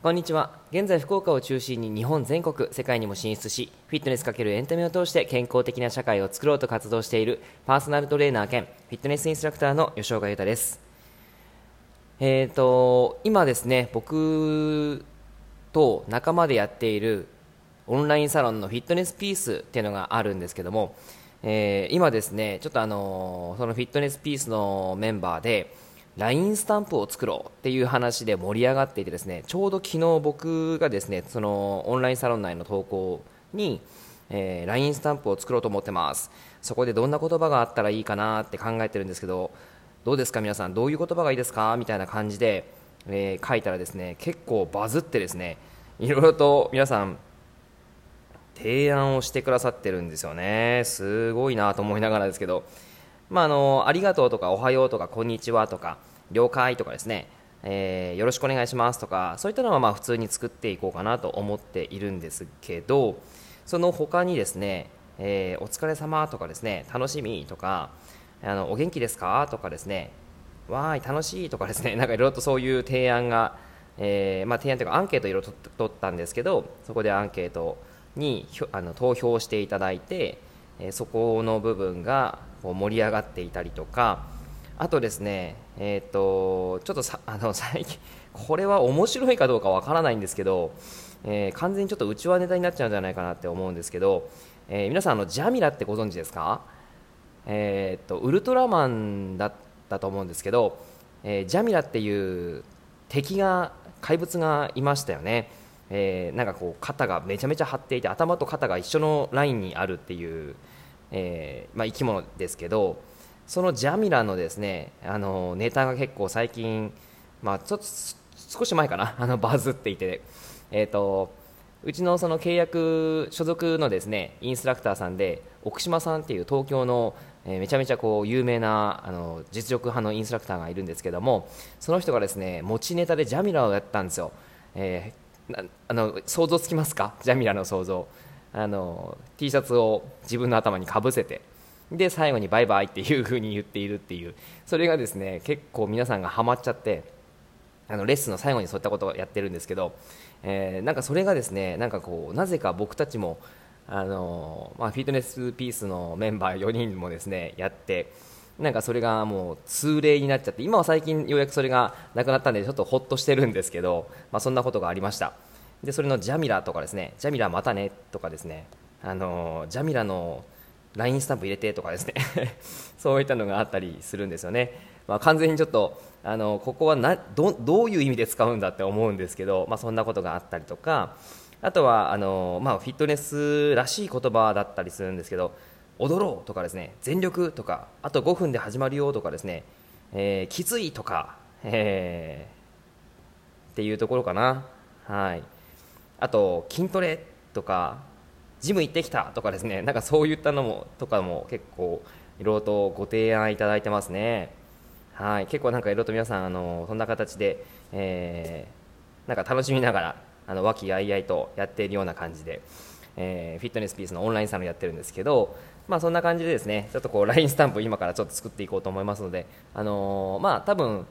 こんにちは。現在福岡を中心に日本全国世界にも進出しフィットネス×エンタメを通して健康的な社会を作ろうと活動しているパーソナルトレーナー兼フィットネスインストラクターの吉岡裕太です。えーと今ですね僕と仲間でやっているオンラインサロンのフィットネスピースっていうのがあるんですけども、えー今ですねちょっとあのそのフィットネスピースのメンバーで LINE スタンプを作ろうっていう話で盛り上がっていてですねちょうど昨日僕がですねそのオンラインサロン内の投稿に、えー LINE スタンプを作ろうと思ってます。そこでどんな言葉があったらいいかなって考えてるんですけどどうですか皆さん？どういう言葉がいいですか？みたいな感じで、えー書いたらですね結構バズってですねいろいろと皆さん提案をしてくださってるんですよね。すごいなと思いながらですけど。まあ、あのありがとうとかおはようとかこんにちはとか了解とかですね、えーよろしくお願いしますとかそういったのはまあ普通に作っていこうかなと思っているんですけどその他にですね、えーお疲れ様とかですね楽しみとかあのお元気ですかとかですねわーい楽しいとかですね なんかいろいろとそういう提案が、えーまあ、提案というかアンケートいろいろと取ったんですけどそこでアンケートにひょあの投票していただいて、えそこの部分がこう盛り上がっていたりとかあとですねえっ、とちょっとさ あの最近これは面白いかどうかわからないんですけど、えー完全にちょっと内輪ネタになっちゃうんじゃないかなって思うんですけど、えー皆さんあのジャミラってご存知ですか？えー、とウルトラマンだったと思うんですけど、えジャミラっていう敵が怪物がいましたよね、えなんかこう肩がめちゃめちゃ張っていて頭と肩が一緒のラインにあるっていう、えまあ、生き物ですけどそのジャミラのですねあのネタが結構最近、まあ、ちょっと少し前かな あのバズっていて、えー、とうちのその契約所属のですねインストラクターさんで奥島さんっていう東京の、えーめちゃめちゃこう有名なあの実力派のインストラクターがいるんですけどもその人がですね持ちネタでジャミラをやったんですよ、えーあの想像つきますか？ジャミラの想像。あの T シャツを自分の頭にかぶせて。で最後にバイバイっていう風に言っているっていう。それがですね結構皆さんがハマっちゃってあのレッスンの最後にそういったことをやってるんですけど、えーなんかそれがですねなんかこうなぜか僕たちもあの、まあ、フィットネスピースのメンバー4人もですねやってなんかそれがもう通例になっちゃって今は最近ようやくそれがなくなったんでちょっとほっとしてるんですけど、まあ、そんなことがありました。でそれのジャミラとかですねジャミラまたねとかですねあのジャミラの LINE スタンプ入れてとかですね。そういったのがあったりするんですよね、まあ、完全にちょっとあのここはなどどういう意味で使うんだって思うんですけど、まあ、そんなことがあったりとかあとはあの、まあ、フィットネスらしい言葉だったりするんですけど踊ろうとかですね。全力とかあと5分で始まるよとかですね、えーきついとか、えーっていうところかな、はい、あと筋トレとかジム行ってきたとかですねなんかそういったのもとかも結構いろいろとご提案いただいてますね。はい、結構なんかいろいろと皆さんあのそんな形で、えーなんか楽しみながらあの和気あいあいとやっているような感じで、えーフィットネスピースのオンラインサロンやってるんですけど、まあ、そんな感じでですねちょっとこう LINE スタンプ今からちょっと作っていこうと思いますので、あのーまあ多分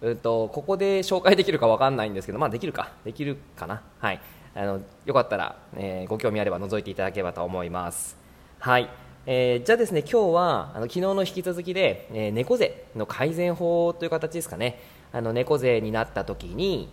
うんとここで紹介できるかわかんないんですけど、まあ、できるか。できるかな、はい、あのよかったら、えーご興味あれば覗いていただければと思います。はい。えーじゃあですね今日はあの昨日の引き続きで、えー猫背の改善法という形ですかね。あの猫背になった時に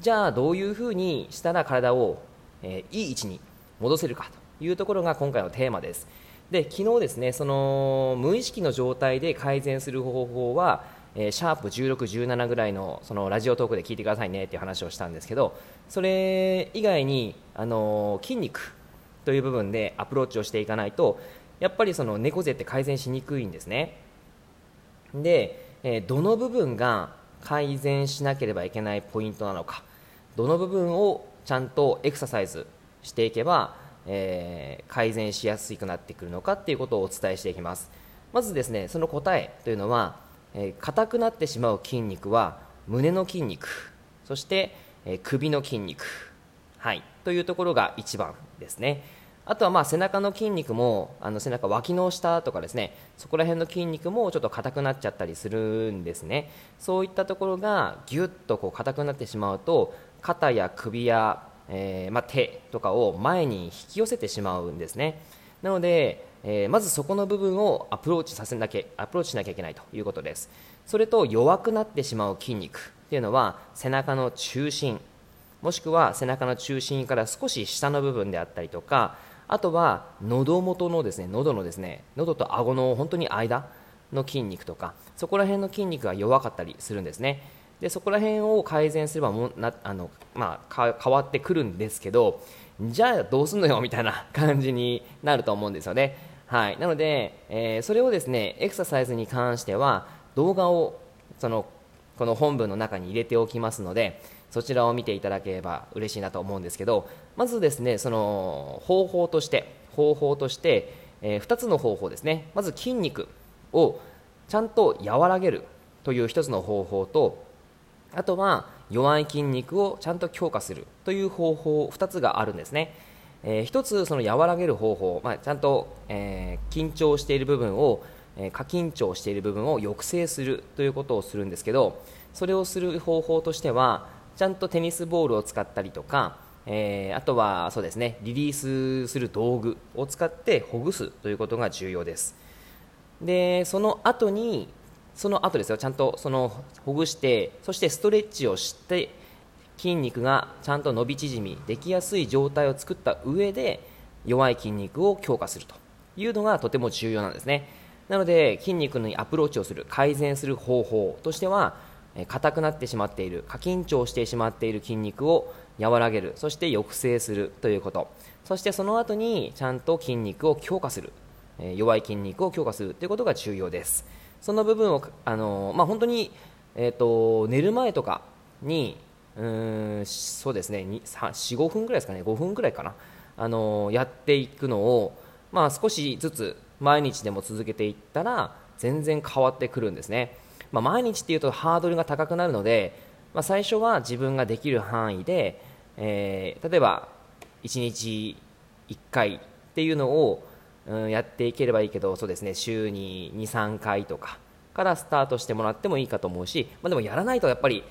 じゃあどういうふうにしたら体を、えーいい位置に戻せるかというところが今回のテーマです。で昨日ですねその無意識の状態で改善する方法は、えーシャープ16、17ぐらいのそのラジオトークで聞いてくださいねっていう話をしたんですけどそれ以外に、あのー筋肉という部分でアプローチをしていかないとやっぱりその猫背って改善しにくいんですね。で、えーどの部分が改善しなければいけないポイントなのかどの部分をちゃんとエクササイズしていけば、えー改善しやすくなってくるのかっていうことをお伝えしていきます。まずですねその答えというのはえ硬くなってしまう筋肉は胸の筋肉。そして、え首の筋肉、はい、というところが一番ですね。あとはまあ背中の筋肉もあの背中脇の下とかですね。そこら辺の筋肉もちょっと硬くなっちゃったりするんですね。そういったところがぎゅっとこう硬くなってしまうと肩や首や、えーま、手とかを前に引き寄せてしまうんですね。なので、えー、まずそこの部分をアプローチさせなきゃアプローチしなきゃいけないということです。それと弱くなってしまう筋肉っていうのは背中の中心もしくは背中の中心から少し下の部分であったりとかあとは喉元のですね喉のですね喉と顎の本当に間の筋肉とかそこら辺の筋肉が弱かったりするんですね。でそこら辺を改善すればもなあの、まあ、変わってくるんですけどじゃあどうすんのよみたいな感じになると思うんですよね、はい、なので、えー、それをですねエクササイズに関しては動画をそのこの本文の中に入れておきますのでそちらを見ていただければ嬉しいなと思うんですけどまずですねその方法として方法として、えー、2つの方法ですね。まず筋肉をちゃんと和らげるという1つの方法とあとは弱い筋肉をちゃんと強化するという方法2つがあるんですね、えー、1つその和らげる方法、まあ、ちゃんと、えー、緊張している部分を、えー、過緊張している部分を抑制するということをするんですけどそれをする方法としてはちゃんとテニスボールを使ったりとか、えー、あとはそうですねリリースする道具を使ってほぐすということが重要です。でその後にその後ですよちゃんとそのほぐしてそしてストレッチをして筋肉がちゃんと伸び縮みできやすい状態を作った上で弱い筋肉を強化するというのがとても重要なんですね。なので筋肉にアプローチをする改善する方法としては硬くなってしまっている過緊張してしまっている筋肉を和らげるそして抑制するということ。そしてその後にちゃんと筋肉を強化する弱い筋肉を強化するということが重要です。その部分をあの、まあ、本当に、えーと、寝る前とかにうんそうですね。45分ぐらいですかね。5分ぐらいかな。あのやっていくのを、まあ、少しずつ毎日でも続けていったら全然変わってくるんですね、まあ、毎日っていうとハードルが高くなるので、まあ、最初は自分ができる範囲で、えー、例えば1日1回っていうのをうん、やっていければいいけどそうですね。週に23回とかからスタートしてもらってもいいかと思うし、まあ、でもやらないとやっぱり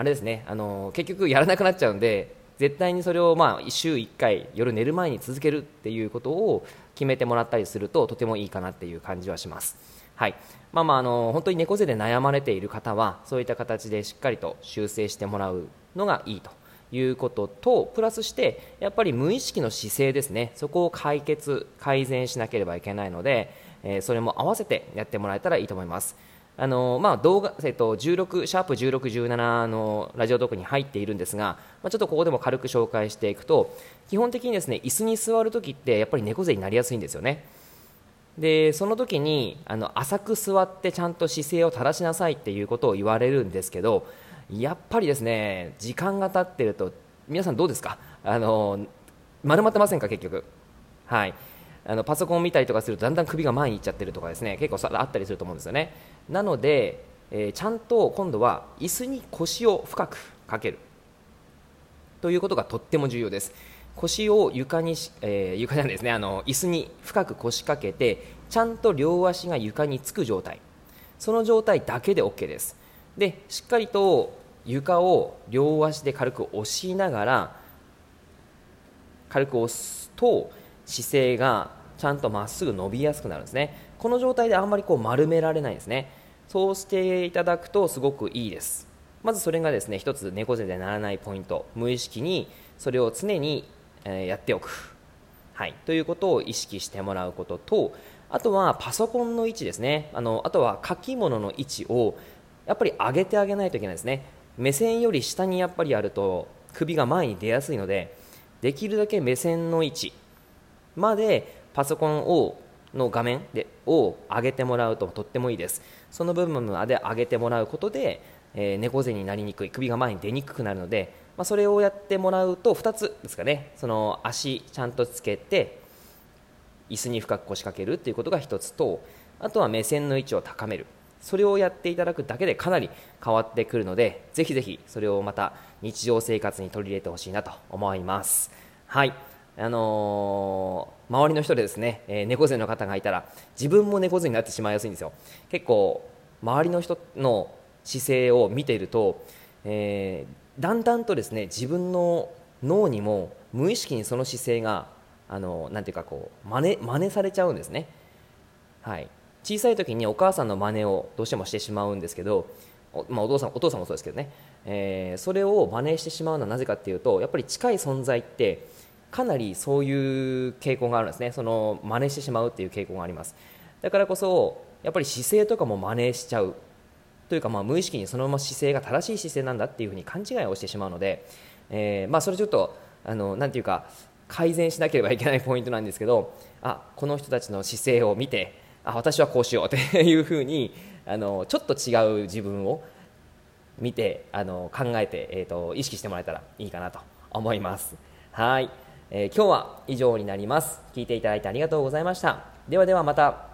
あれですね。あの結局やらなくなっちゃうんで絶対にそれをまあ週1回夜寝る前に続けるっていうことを決めてもらったりするととてもいいかなっていう感じはします。はい。まあ、まああの本当に猫背で悩まれている方はそういった形でしっかりと修正してもらうのがいいということとプラスしてやっぱり無意識の姿勢ですね。そこを解決改善しなければいけないので、えー、それも合わせてやってもらえたらいいと思います。あのまあ、動画、えっと、16シャープ16、17のラジオトークに入っているんですが、まあ、ちょっとここでも軽く紹介していくと基本的にですね椅子に座るときってやっぱり猫背になりやすいんですよね。でその時にあの浅く座ってちゃんと姿勢を正しなさいっていうことを言われるんですけどやっぱりですね時間が経ってると皆さんどうですか？あの丸まってませんか？結局。はい。あのパソコンを見たりとかするとだんだん首が前に行っちゃってるとかですね結構あったりすると思うんですよね。なので、えー、ちゃんと今度は椅子に腰を深くかける。ということがとっても重要です。腰を床に、えー、床じゃないですね。あの椅子に深く腰掛けてちゃんと両足が床につく状態。その状態だけで OK です。でしっかりと床を両足で軽く押しながら軽く押すと姿勢がちゃんとまっすぐ伸びやすくなるんですね。この状態であんまりこう丸められないんですね。そうしていただくとすごくいいです。まずそれがですね一つ猫背でならないポイント。無意識にそれを常に、えやっておく、はい、ということを意識してもらうこととあとはパソコンの位置ですね。あのあとは書き物の位置をやっぱり上げてあげないといけないですね。目線より下にやっぱりあると首が前に出やすいのでできるだけ目線の位置までパソコンをの画面でを上げてもらうととってもいいです。その部分まで上げてもらうことで、えー、猫背になりにくい首が前に出にくくなるので、まあ、それをやってもらうと2つですかね。その足ちゃんとつけて椅子に深く腰掛けるということが1つとあとは目線の位置を高める。それをやっていただくだけでかなり変わってくるのでぜひぜひそれをまた日常生活に取り入れてほしいなと思います。はい。あのー、周りの人でですね、えー、猫背の方がいたら自分も猫背になってしまいやすいんですよ。結構周りの人の姿勢を見ていると、えー、だんだんとですね自分の脳にも無意識にその姿勢があのなんていうかこう真似真似されちゃうんですね、はい、小さい時にお母さんの真似をどうしてもしてしまうんですけどお,、まあ、お父さんお父さんもそうですけどね、えー、それを真似してしまうのはなぜかっていうとやっぱり近い存在ってかなりそういう傾向があるんですね。その真似してしまうっていう傾向があります。だからこそやっぱり姿勢とかも真似しちゃう。というかまあ無意識にそのまま姿勢が正しい姿勢なんだっていうふうに勘違いをしてしまうので、えー、まあそれちょっとあのなんていうか改善しなければいけないポイントなんですけどあこの人たちの姿勢を見てあ私はこうしようというふうにあのちょっと違う自分を見てあの考えて、えーと、意識してもらえたらいいかなと思います。はい、えー、今日は以上になります。聞いていただいてありがとうございました。ではではまた。